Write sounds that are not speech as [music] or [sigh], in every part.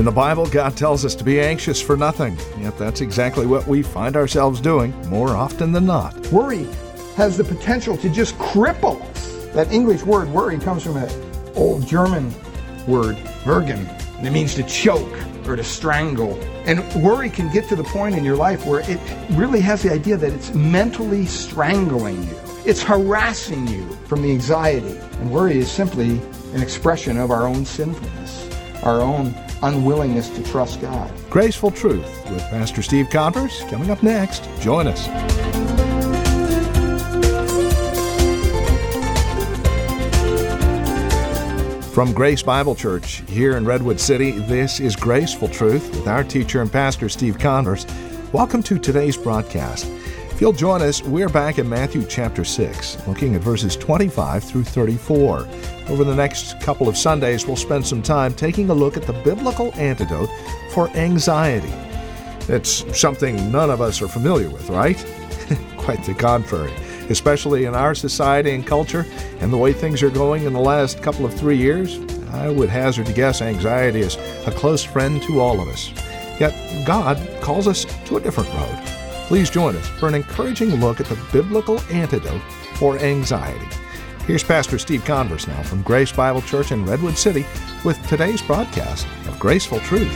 In the Bible, God tells us to be anxious for nothing, yet that's exactly what we find ourselves doing more often than not. Worry has the potential to just cripple us. That English word worry comes from an old German word, würgen, and it means to choke or to strangle. And worry can get to the point in your life where it really has the idea that it's mentally strangling you. It's harassing you from the anxiety. And worry is simply an expression of our own sinfulness, our own unwillingness to trust God. Graceful Truth with Pastor Steve Converse coming up next. Join us. From Grace Bible Church here in Redwood City, this is Graceful Truth with our teacher and pastor Steve Converse. Welcome to today's broadcast. If you'll join us, we're back in Matthew chapter 6, looking at verses 25 through 34. Over the next couple of Sundays, we'll spend some time taking a look at the biblical antidote for anxiety. It's something none of us are familiar with, right? [laughs] Quite the contrary, especially in our society and culture and the way things are going in the last couple of three years. I would hazard to guess anxiety is a close friend to all of us. Yet God calls us to a different road. Please join us for an encouraging look at the biblical antidote for anxiety. Here's Pastor Steve Converse now from Grace Bible Church in Redwood City with today's broadcast of Graceful Truth.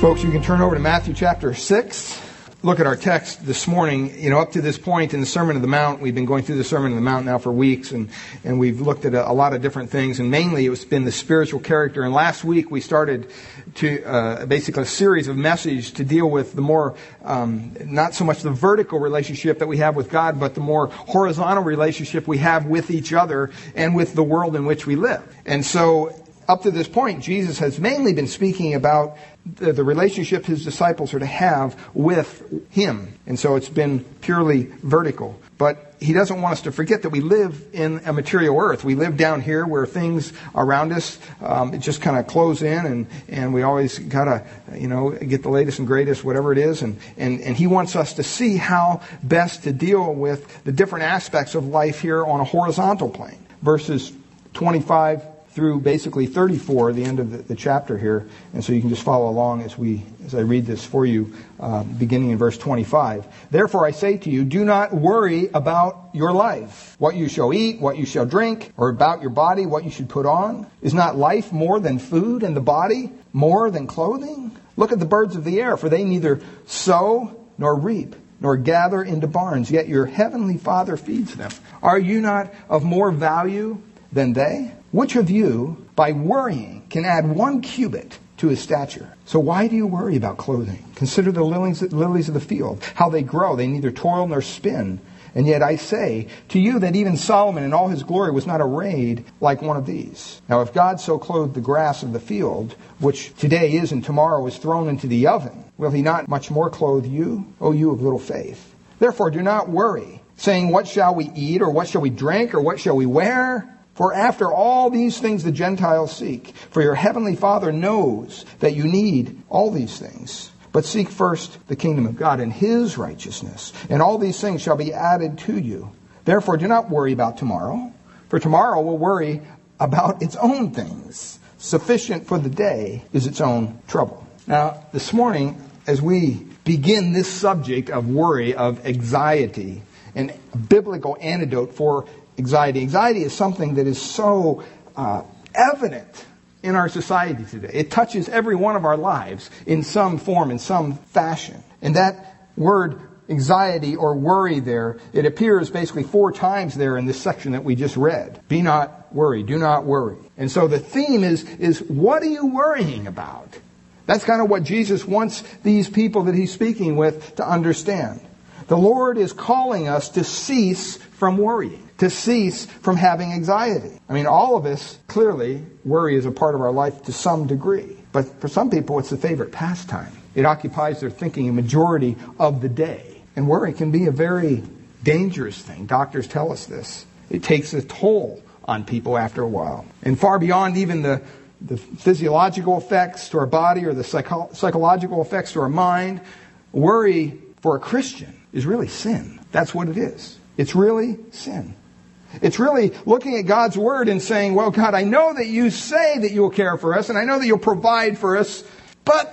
Folks, you can turn over to Matthew chapter 6 look at our text this morning, you know, up to this point in the Sermon of the Mount, we've been going through the Sermon of the Mount now for weeks, and, and we've looked at a, a lot of different things, and mainly it's been the spiritual character. And last week we started to uh, basically a series of messages to deal with the more, um, not so much the vertical relationship that we have with God, but the more horizontal relationship we have with each other and with the world in which we live. And so up to this point, Jesus has mainly been speaking about the, the, relationship his disciples are to have with him. And so it's been purely vertical. But he doesn't want us to forget that we live in a material earth. We live down here where things around us um, just kind of close in, and, and we always got to, you know, get the latest and greatest, whatever it is. And, and, and he wants us to see how best to deal with the different aspects of life here on a horizontal plane. Verses 25 through basically 34, the end of the, the, chapter here, and so you can just follow along as we as I read this for you, uh, beginning in verse 25. Therefore, I say to you, do not worry about your life, what you shall eat, what you shall drink, or about your body, what you should put on. Is not life more than food, and the body more than clothing? Look at the birds of the air, for they neither sow nor reap nor gather into barns, yet your heavenly Father feeds them. Are you not of more value than they? Which of you, by worrying, can add one cubit to his stature? So why do you worry about clothing? Consider the lilies, lilies of the field, how they grow. They neither toil nor spin. And yet I say to you that even Solomon in all his glory was not arrayed like one of these. Now if God so clothed the grass of the field, which today is and tomorrow is thrown into the oven, will he not much more clothe you, O you of little faith? Therefore do not worry, saying, What shall we eat, or what shall we drink, or what shall we wear? For after all these things the Gentiles seek, for your heavenly Father knows that you need all these things. But seek first the kingdom of God and his righteousness, and all these things shall be added to you. Therefore, do not worry about tomorrow, for tomorrow will worry about its own things. Sufficient for the day is its own trouble. Now, this morning, as we begin this subject of worry, of anxiety, an biblical antidote for anxiety. Anxiety is something that is so uh, evident in our society today. It touches every one of our lives in some form, in some fashion. And that word anxiety or worry there, it appears basically four times there in this section that we just read. Be not worried. Do not worry. And so the theme is, is what are you worrying about? That's kind of what Jesus wants these people that he's speaking with to understand. The Lord is calling us to cease from worrying to cease from having anxiety. I mean, all of us, clearly, worry is a part of our life to some degree. But for some people, it's a favorite pastime. It occupies their thinking a majority of the day. And worry can be a very dangerous thing. Doctors tell us this. It takes a toll on people after a while. And far beyond even the, the physiological effects to our body or the psycho- psychological effects to our mind, worry for a Christian is really sin. That's what it is. It's really sin. It's really looking at God's word and saying, well, God, I know that you say that you'll care for us and I know that you'll provide for us, but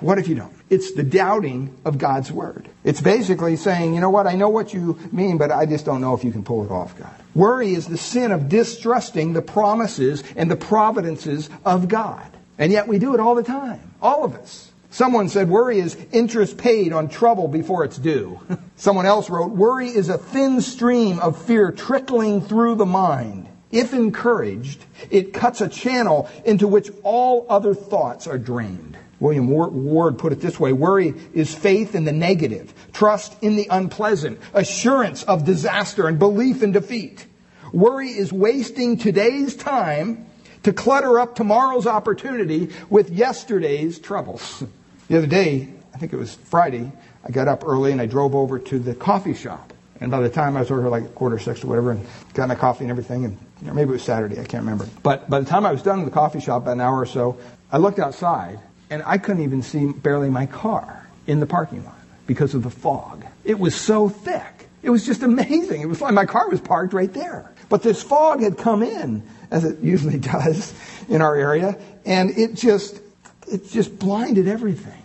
what if you don't? It's the doubting of God's word. It's basically saying, you know what, I know what you mean, but I just don't know if you can pull it off, God. Worry is the sin of distrusting the promises and the providences of God. And yet we do it all the time. All of us. Someone said worry is interest paid on trouble before it's due. [laughs] Someone else wrote, worry is a thin stream of fear trickling through the mind. If encouraged, it cuts a channel into which all other thoughts are drained. William Ward put it this way worry is faith in the negative, trust in the unpleasant, assurance of disaster, and belief in defeat. Worry is wasting today's time to clutter up tomorrow's opportunity with yesterday's troubles. [laughs] The other day, I think it was Friday, I got up early and I drove over to the coffee shop. And by the time I was over like quarter six or whatever, and got my coffee and everything, and you know, maybe it was Saturday, I can't remember. But by the time I was done in the coffee shop, about an hour or so, I looked outside and I couldn't even see barely my car in the parking lot because of the fog. It was so thick. It was just amazing. It was like my car was parked right there. But this fog had come in, as it usually [laughs] does in our area, and it just it just blinded everything.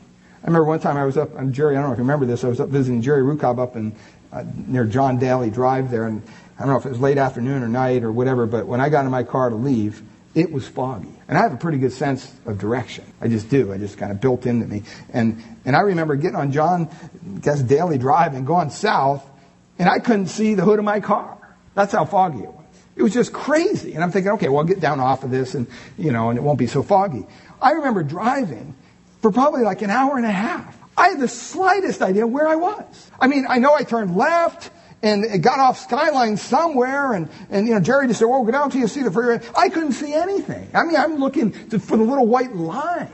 I remember one time I was up on Jerry, I don't know if you remember this, I was up visiting Jerry Rucob up in, uh, near John Daly Drive there, and I don't know if it was late afternoon or night or whatever, but when I got in my car to leave, it was foggy. And I have a pretty good sense of direction. I just do. I just kind of built into me. And, and I remember getting on John, I guess, Daly Drive and going south, and I couldn't see the hood of my car. That's how foggy it was. It was just crazy. And I'm thinking, okay, well, I'll get down off of this and, you know, and it won't be so foggy. I remember driving for probably like an hour and a half. I had the slightest idea where I was. I mean, I know I turned left and it got off Skyline somewhere, and, and you know, Jerry just said, well, go down till you see the freeway. I couldn't see anything. I mean, I'm looking to, for the little white line.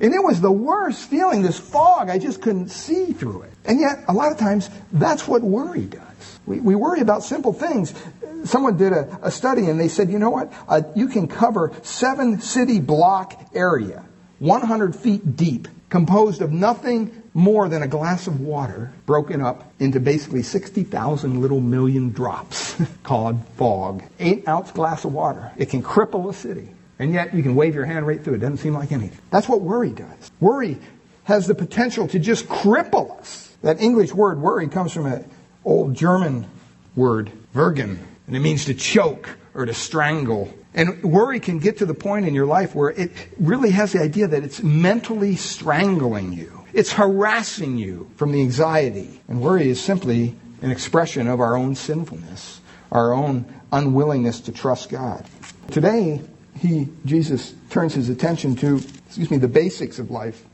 And it was the worst feeling, this fog. I just couldn't see through it. And yet, a lot of times, that's what worry does. We, we worry about simple things. Someone did a, a study and they said, you know what? Uh, you can cover seven city block area, 100 feet deep, composed of nothing more than a glass of water broken up into basically 60,000 little million drops [laughs] called fog. Eight ounce glass of water. It can cripple a city. And yet you can wave your hand right through it. Doesn't seem like anything. That's what worry does. Worry has the potential to just cripple us. That English word worry comes from an old German word, würgen, and it means to choke or to strangle. And worry can get to the point in your life where it really has the idea that it's mentally strangling you. It's harassing you from the anxiety. And worry is simply an expression of our own sinfulness, our own unwillingness to trust God. Today, he, Jesus, turns his attention to, excuse me, the basics of life,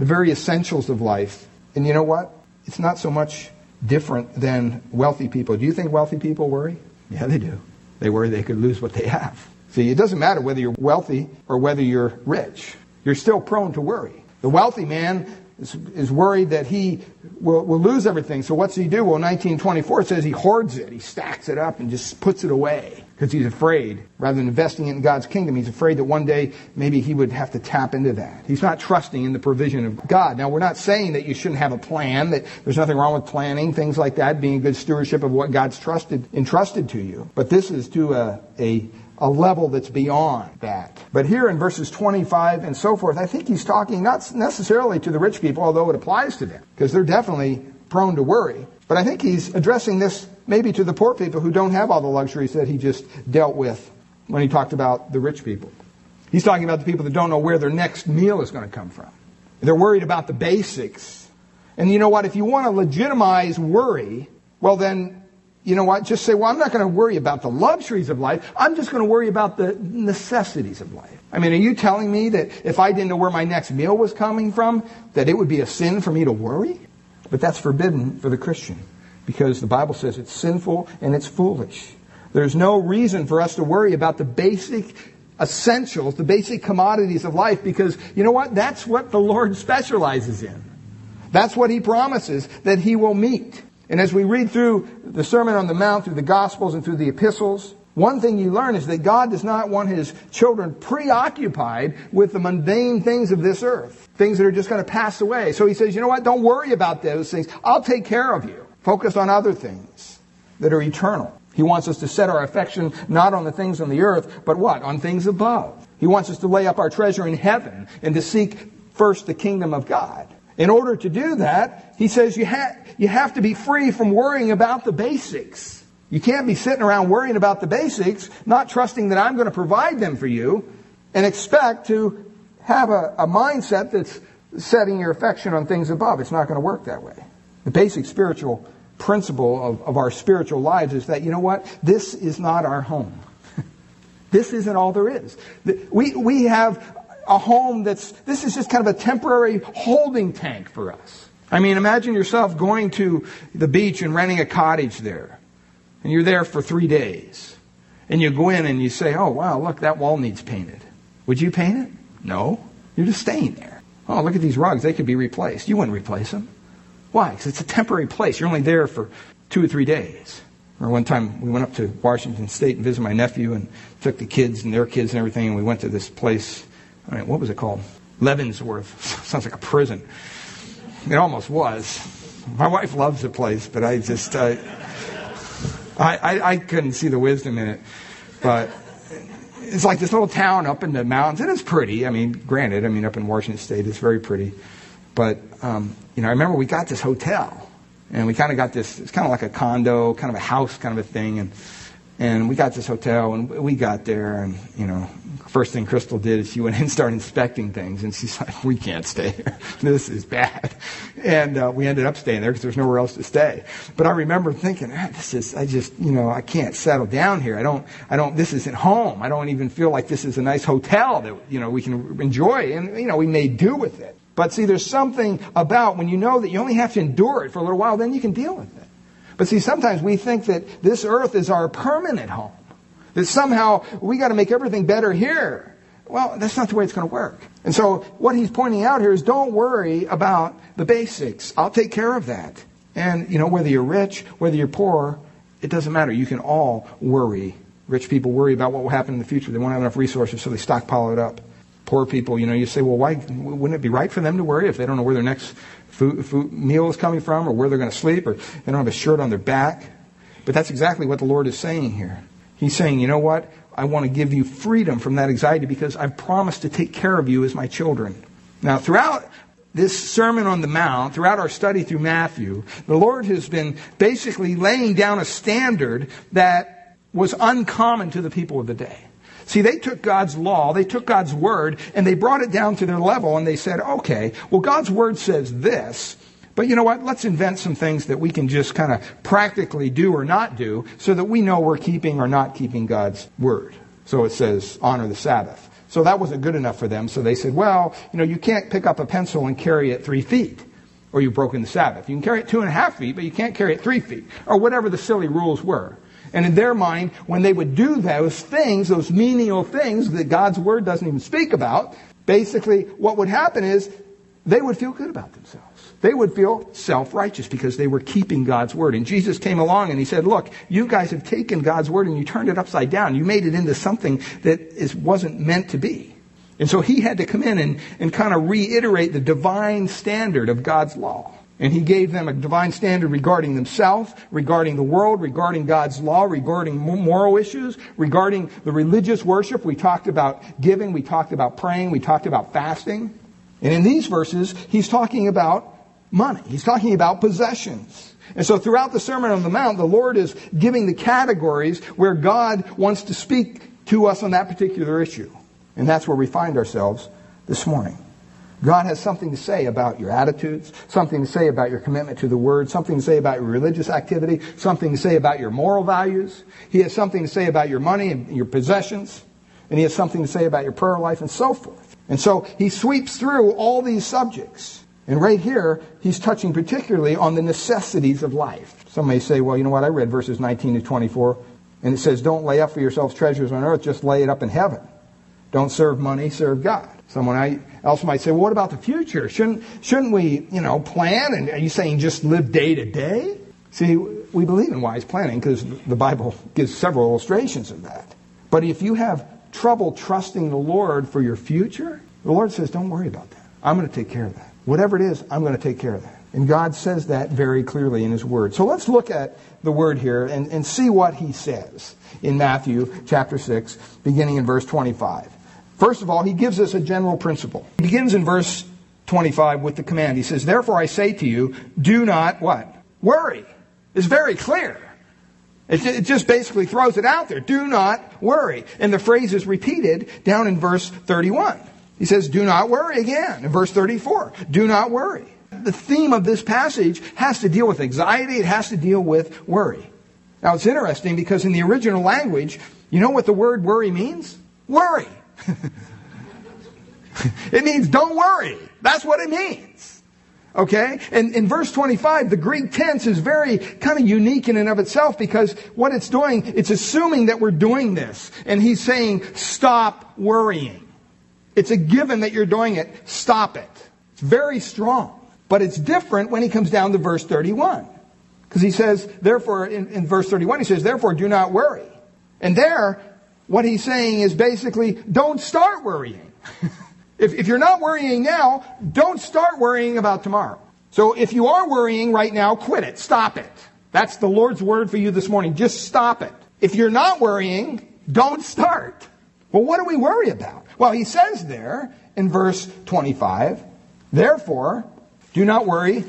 the very essentials of life. And you know what? It's not so much different than wealthy people. Do you think wealthy people worry? Yeah, they do. They worry they could lose what they have. See, it doesn't matter whether you're wealthy or whether you're rich. You're still prone to worry. The wealthy man is, is worried that he will, will lose everything. So what's he do? Well, 1924 says he hoards it. He stacks it up and just puts it away because he's afraid. Rather than investing it in God's kingdom, he's afraid that one day maybe he would have to tap into that. He's not trusting in the provision of God. Now, we're not saying that you shouldn't have a plan, that there's nothing wrong with planning, things like that, being good stewardship of what God's trusted, entrusted to you. But this is to a, a a level that's beyond that. But here in verses 25 and so forth, I think he's talking not necessarily to the rich people, although it applies to them, because they're definitely prone to worry. But I think he's addressing this maybe to the poor people who don't have all the luxuries that he just dealt with when he talked about the rich people. He's talking about the people that don't know where their next meal is going to come from. They're worried about the basics. And you know what? If you want to legitimize worry, well, then you know what? Just say, well, I'm not going to worry about the luxuries of life. I'm just going to worry about the necessities of life. I mean, are you telling me that if I didn't know where my next meal was coming from, that it would be a sin for me to worry? But that's forbidden for the Christian because the Bible says it's sinful and it's foolish. There's no reason for us to worry about the basic essentials, the basic commodities of life because you know what? That's what the Lord specializes in. That's what He promises that He will meet. And as we read through the Sermon on the Mount, through the Gospels, and through the epistles, one thing you learn is that God does not want his children preoccupied with the mundane things of this earth, things that are just going to pass away. So he says, you know what? Don't worry about those things. I'll take care of you. Focus on other things that are eternal. He wants us to set our affection not on the things on the earth, but what? On things above. He wants us to lay up our treasure in heaven and to seek first the kingdom of God. In order to do that, he says you, ha- you have to be free from worrying about the basics. You can't be sitting around worrying about the basics, not trusting that I'm going to provide them for you, and expect to have a, a mindset that's setting your affection on things above. It's not going to work that way. The basic spiritual principle of, of our spiritual lives is that, you know what? This is not our home. [laughs] this isn't all there is. We, we have a home that's, this is just kind of a temporary holding tank for us. I mean, imagine yourself going to the beach and renting a cottage there. And you're there for three days. And you go in and you say, oh, wow, look, that wall needs painted. Would you paint it? No. You're just staying there. Oh, look at these rugs. They could be replaced. You wouldn't replace them. Why? Because it's a temporary place. You're only there for two or three days. Or one time we went up to Washington State and visited my nephew and took the kids and their kids and everything, and we went to this place. I mean, what was it called? Leavenworth. [laughs] Sounds like a prison. It almost was. My wife loves the place, but I just, uh, I, I, I couldn't see the wisdom in it. But it's like this little town up in the mountains, and it's pretty. I mean, granted, I mean, up in Washington State, it's very pretty. But, um, you know, I remember we got this hotel, and we kind of got this, it's kind of like a condo, kind of a house kind of a thing, and, and we got this hotel, and we got there, and, you know, first thing Crystal did is she went in and started inspecting things, and she's like, we can't stay here. [laughs] this is bad. And uh, we ended up staying there because there's nowhere else to stay. But I remember thinking, ah, this is, I just, you know, I can't settle down here. I don't, I don't, this isn't home. I don't even feel like this is a nice hotel that, you know, we can enjoy. And, you know, we may do with it. But see, there's something about when you know that you only have to endure it for a little while, then you can deal with it. But see, sometimes we think that this earth is our permanent home. That somehow we got to make everything better here. Well, that's not the way it's going to work. And so what he's pointing out here is don't worry about the basics. I'll take care of that. And, you know, whether you're rich, whether you're poor, it doesn't matter. You can all worry. Rich people worry about what will happen in the future. They won't have enough resources, so they stockpile it up. Poor people, you know, you say, well, why wouldn't it be right for them to worry if they don't know where their next food, food, meal is coming from or where they're going to sleep or they don't have a shirt on their back? But that's exactly what the Lord is saying here. He's saying, you know what? I want to give you freedom from that anxiety because I've promised to take care of you as my children. Now, throughout this Sermon on the Mount, throughout our study through Matthew, the Lord has been basically laying down a standard that was uncommon to the people of the day. See, they took God's law, they took God's word, and they brought it down to their level, and they said, okay, well, God's word says this, but you know what? Let's invent some things that we can just kind of practically do or not do so that we know we're keeping or not keeping God's word. So it says, honor the Sabbath. So that wasn't good enough for them, so they said, well, you know, you can't pick up a pencil and carry it three feet or you've broken the Sabbath. You can carry it two and a half feet, but you can't carry it three feet, or whatever the silly rules were. And in their mind, when they would do those things, those menial things that God's Word doesn't even speak about, basically what would happen is they would feel good about themselves. They would feel self-righteous because they were keeping God's Word. And Jesus came along and he said, look, you guys have taken God's Word and you turned it upside down. You made it into something that is, wasn't meant to be. And so he had to come in and, and kind of reiterate the divine standard of God's law. And he gave them a divine standard regarding themselves, regarding the world, regarding God's law, regarding moral issues, regarding the religious worship. We talked about giving, we talked about praying, we talked about fasting. And in these verses, he's talking about money. He's talking about possessions. And so throughout the Sermon on the Mount, the Lord is giving the categories where God wants to speak to us on that particular issue. And that's where we find ourselves this morning. God has something to say about your attitudes, something to say about your commitment to the Word, something to say about your religious activity, something to say about your moral values. He has something to say about your money and your possessions, and He has something to say about your prayer life and so forth. And so He sweeps through all these subjects. And right here, He's touching particularly on the necessities of life. Some may say, well, you know what, I read verses 19 to 24, and it says, don't lay up for yourselves treasures on earth, just lay it up in heaven. Don't serve money, serve God. Someone else might say, well, what about the future? Shouldn't, shouldn't we, you know, plan? And are you saying just live day to day? See, we believe in wise planning because the Bible gives several illustrations of that. But if you have trouble trusting the Lord for your future, the Lord says, don't worry about that. I'm going to take care of that. Whatever it is, I'm going to take care of that. And God says that very clearly in His Word. So let's look at the Word here and, and see what He says in Matthew chapter 6, beginning in verse 25. First of all, He gives us a general principle. He begins in verse 25 with the command. He says, Therefore I say to you, do not what? Worry. It's very clear. It just basically throws it out there. Do not worry. And the phrase is repeated down in verse 31. He says, Do not worry again. In verse 34, do not worry. The theme of this passage has to deal with anxiety, it has to deal with worry. Now it's interesting because in the original language, you know what the word worry means? Worry. [laughs] it means don't worry. That's what it means. Okay? And in verse 25, the Greek tense is very kind of unique in and of itself because what it's doing, it's assuming that we're doing this. And he's saying, stop worrying. It's a given that you're doing it. Stop it. It's very strong. But it's different when he comes down to verse 31. Because he says, therefore, in, in verse 31, he says, therefore do not worry. And there, what he's saying is basically, don't start worrying. [laughs] If, if you're not worrying now, don't start worrying about tomorrow. So if you are worrying right now, quit it. Stop it. That's the Lord's word for you this morning. Just stop it. If you're not worrying, don't start. Well, what do we worry about? Well, he says there in verse 25, therefore, do not worry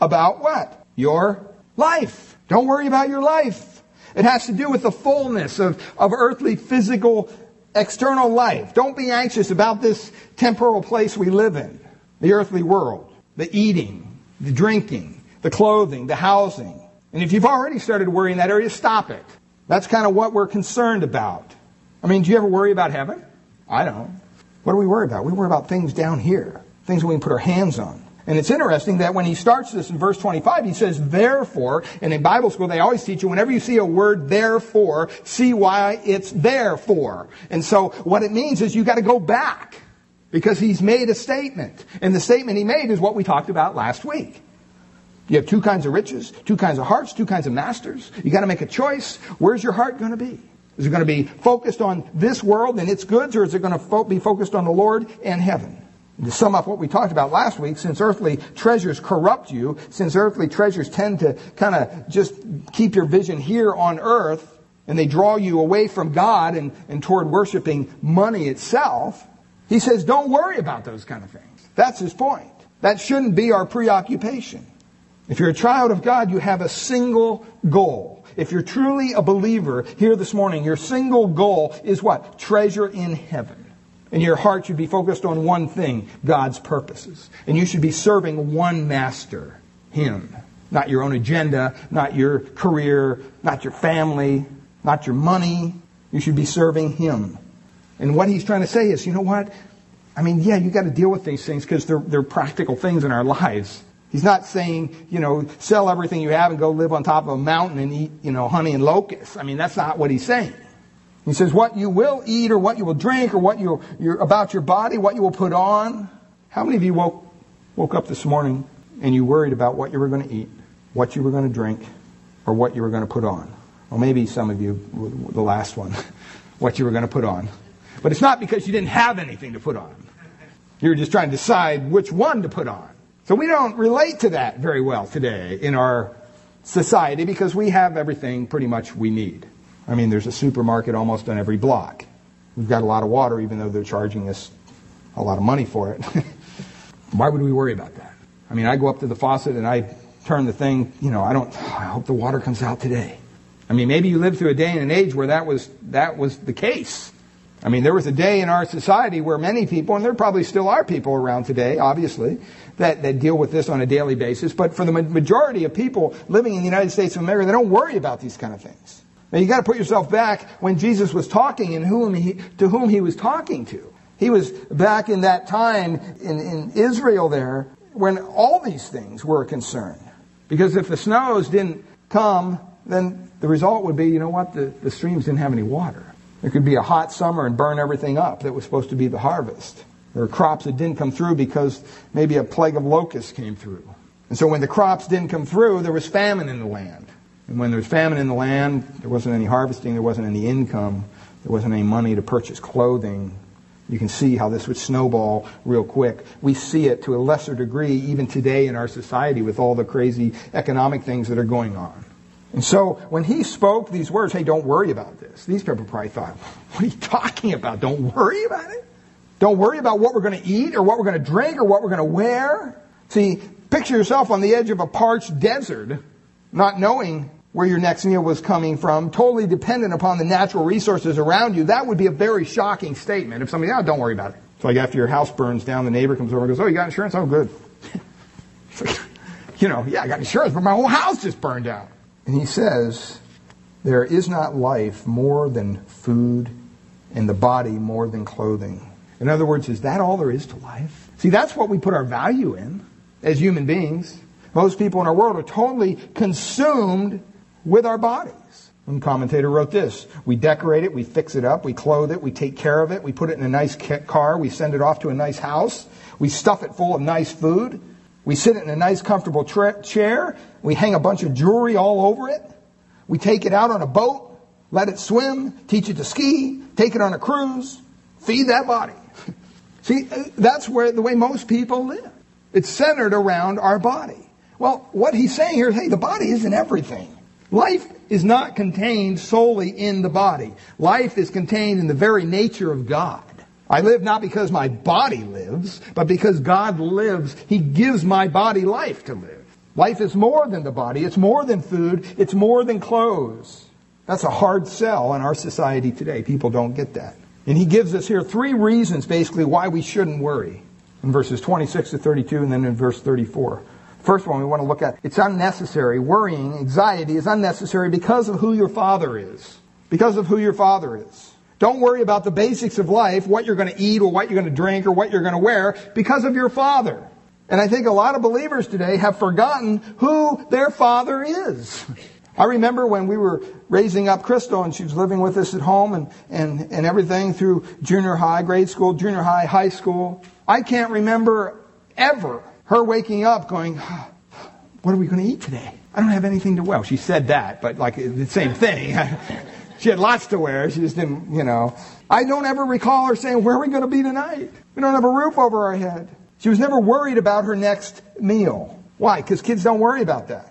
about what? Your life. Don't worry about your life. It has to do with the fullness of, of earthly physical external life. Don't be anxious about this temporal place we live in, the earthly world, the eating, the drinking, the clothing, the housing. And if you've already started worrying in that area, stop it. That's kind of what we're concerned about. I mean, do you ever worry about heaven? I don't. What do we worry about? We worry about things down here, things we can put our hands on. And it's interesting that when he starts this in verse 25, he says, therefore, and in Bible school they always teach you, whenever you see a word therefore, see why it's there for. And so what it means is you gotta go back. Because he's made a statement. And the statement he made is what we talked about last week. You have two kinds of riches, two kinds of hearts, two kinds of masters. You gotta make a choice. Where's your heart gonna be? Is it going to be focused on this world and its goods, or is it going to be focused on the Lord and heaven? to sum up what we talked about last week, since earthly treasures corrupt you, since earthly treasures tend to kind of just keep your vision here on earth, and they draw you away from God and, and toward worshiping money itself, he says, don't worry about those kind of things. That's his point. That shouldn't be our preoccupation. If you're a child of God, you have a single goal. If you're truly a believer here this morning, your single goal is what? Treasure in heaven. And your heart should be focused on one thing, God's purposes. And you should be serving one master, Him. Not your own agenda, not your career, not your family, not your money. You should be serving Him. And what He's trying to say is, you know what? I mean, yeah, you got to deal with these things because they're, they're practical things in our lives. He's not saying, you know, sell everything you have and go live on top of a mountain and eat, you know, honey and locusts. I mean, that's not what he's saying. He says, what you will eat or what you will drink or what you, you're, about your body, what you will put on. How many of you woke, woke up this morning and you worried about what you were going to eat, what you were going to drink, or what you were going to put on? Well, maybe some of you, the last one, [laughs] what you were going to put on. But it's not because you didn't have anything to put on. You were just trying to decide which one to put on. So we don't relate to that very well today in our society because we have everything pretty much we need. I mean, there's a supermarket almost on every block. We've got a lot of water, even though they're charging us a lot of money for it. [laughs] Why would we worry about that? I mean, I go up to the faucet and I turn the thing, you know, I don't, I hope the water comes out today. I mean, maybe you lived through a day and an age where that was, that was the case. I mean, there was a day in our society where many people, and there probably still are people around today, obviously, that, that deal with this on a daily basis. But for the majority of people living in the United States of America, they don't worry about these kind of things. Now you got to put yourself back when Jesus was talking and whom he, to whom he was talking to. He was back in that time in, in Israel there when all these things were a concern. Because if the snows didn't come, then the result would be, you know what, the, the streams didn't have any water. There could be a hot summer and burn everything up that was supposed to be the harvest. There were crops that didn't come through because maybe a plague of locusts came through. And so when the crops didn't come through, there was famine in the land. And when there was famine in the land, there wasn't any harvesting, there wasn't any income, there wasn't any money to purchase clothing, You can see how this would snowball real quick. We see it to a lesser degree even today in our society with all the crazy economic things that are going on. And so when he spoke these words, hey, don't worry about this, these people probably thought, what are you talking about? Don't worry about it? Don't worry about what we're going to eat or what we're going to drink or what we're going to wear. See, picture yourself on the edge of a parched desert, not knowing where your next meal was coming from, totally dependent upon the natural resources around you, that would be a very shocking statement. If somebody, oh, don't worry about it. It's like after your house burns down, the neighbor comes over and goes, oh, you got insurance? Oh, good. [laughs] you know, yeah, I got insurance, but my whole house just burned down. And he says, there is not life more than food and the body more than clothing. In other words, is that all there is to life? See, that's what we put our value in as human beings. Most people in our world are totally consumed with our bodies. One commentator wrote this We decorate it, we fix it up, we clothe it, we take care of it, we put it in a nice car, we send it off to a nice house, we stuff it full of nice food, we sit it in a nice, comfortable tra- chair, we hang a bunch of jewelry all over it, we take it out on a boat, let it swim, teach it to ski, take it on a cruise, feed that body. See, uh, that's where the way most people live. It's centered around our body. Well, what he's saying here is, hey, the body isn't everything. Life is not contained solely in the body. Life is contained in the very nature of God. I live not because my body lives, but because God lives. He gives my body life to live. Life is more than the body. It's more than food. It's more than clothes. That's a hard sell in our society today. People don't get that. And he gives us here three reasons basically why we shouldn't worry. In verses 26 to 32 and then in verse 34. First one we want to look at, it's unnecessary. Worrying, anxiety is unnecessary because of who your father is. Because of who your father is. Don't worry about the basics of life, what you're going to eat or what you're going to drink or what you're going to wear, because of your father. And I think a lot of believers today have forgotten who their father is. [laughs] I remember when we were raising up Crystal and she was living with us at home and, and, and everything through junior high, grade school, junior high, high school. I can't remember ever her waking up going, [sighs] what are we going to eat today? I don't have anything to wear. Well, she said that, but like the same thing. [laughs] she had lots to wear. She just didn't, you know. I don't ever recall her saying, where are we going to be tonight? We don't have a roof over our head. She was never worried about her next meal. Why? Because kids don't worry about that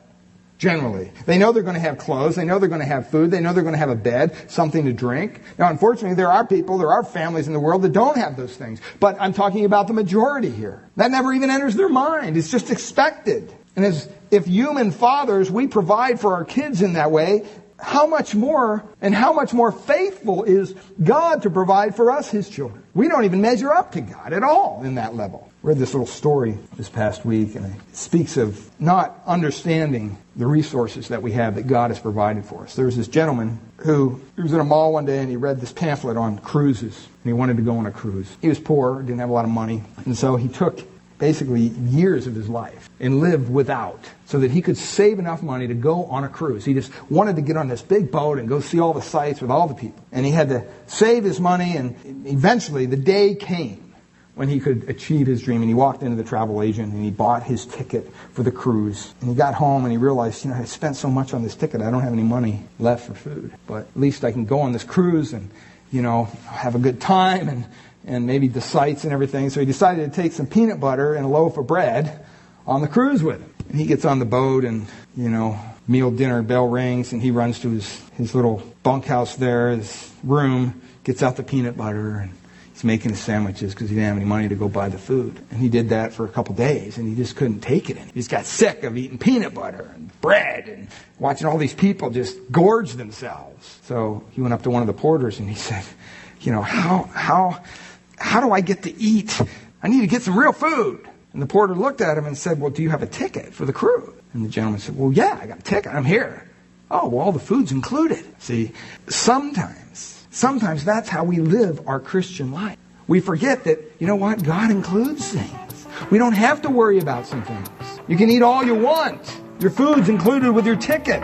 generally. They know they're going to have clothes, they know they're going to have food, they know they're going to have a bed, something to drink. Now, unfortunately, there are people, there are families in the world that don't have those things. But I'm talking about the majority here. That never even enters their mind. It's just expected. And as if human fathers, we provide for our kids in that way, how much more and how much more faithful is God to provide for us, His children? We don't even measure up to God at all in that level. I read this little story this past week, and it speaks of not understanding the resources that we have that God has provided for us. There was this gentleman who he was in a mall one day and he read this pamphlet on cruises, and he wanted to go on a cruise. He was poor, didn't have a lot of money, and so he took basically years of his life and lived without so that he could save enough money to go on a cruise. He just wanted to get on this big boat and go see all the sights with all the people. And he had to save his money and eventually the day came when he could achieve his dream and he walked into the travel agent and he bought his ticket for the cruise. And he got home and he realized, you know, I spent so much on this ticket, I don't have any money left for food. But at least I can go on this cruise and, you know, have a good time and and maybe the sights and everything. So he decided to take some peanut butter and a loaf of bread on the cruise with him. And he gets on the boat and, you know, meal dinner bell rings and he runs to his, his little bunkhouse there, his room, gets out the peanut butter and he's making his sandwiches because he didn't have any money to go buy the food. And he did that for a couple days and he just couldn't take it. And he just got sick of eating peanut butter and bread and watching all these people just gorge themselves. So he went up to one of the porters and he said, you know, how, how, how do I get to eat? I need to get some real food. And the porter looked at him and said, Well, do you have a ticket for the crew? And the gentleman said, Well, yeah, I got a ticket. I'm here. Oh, well, all the food's included. See, sometimes, sometimes that's how we live our Christian life. We forget that, you know what? God includes things. We don't have to worry about some things. You can eat all you want. Your food's included with your ticket.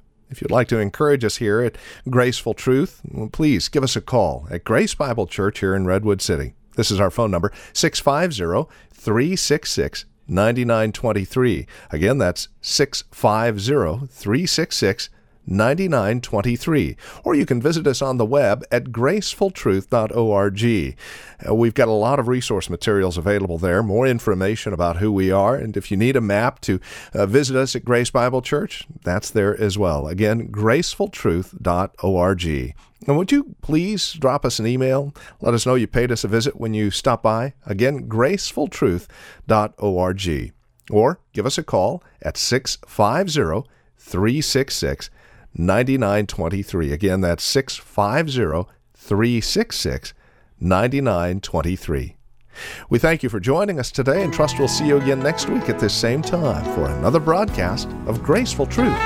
If you'd like to encourage us here at Graceful Truth, please give us a call at Grace Bible Church here in Redwood City. This is our phone number, 650 366 9923. Again, that's 650 366 9923. Or you can visit us on the web at gracefultruth.org. Uh, we've got a lot of resource materials available there, more information about who we are. And if you need a map to uh, visit us at Grace Bible Church, that's there as well. Again, gracefultruth.org. And would you please drop us an email? Let us know you paid us a visit when you stop by. Again, gracefultruth.org. Or give us a call at 650 366 9923. Again, that's 650 366 9923. We thank you for joining us today and trust we'll see you again next week at this same time for another broadcast of Graceful Truth.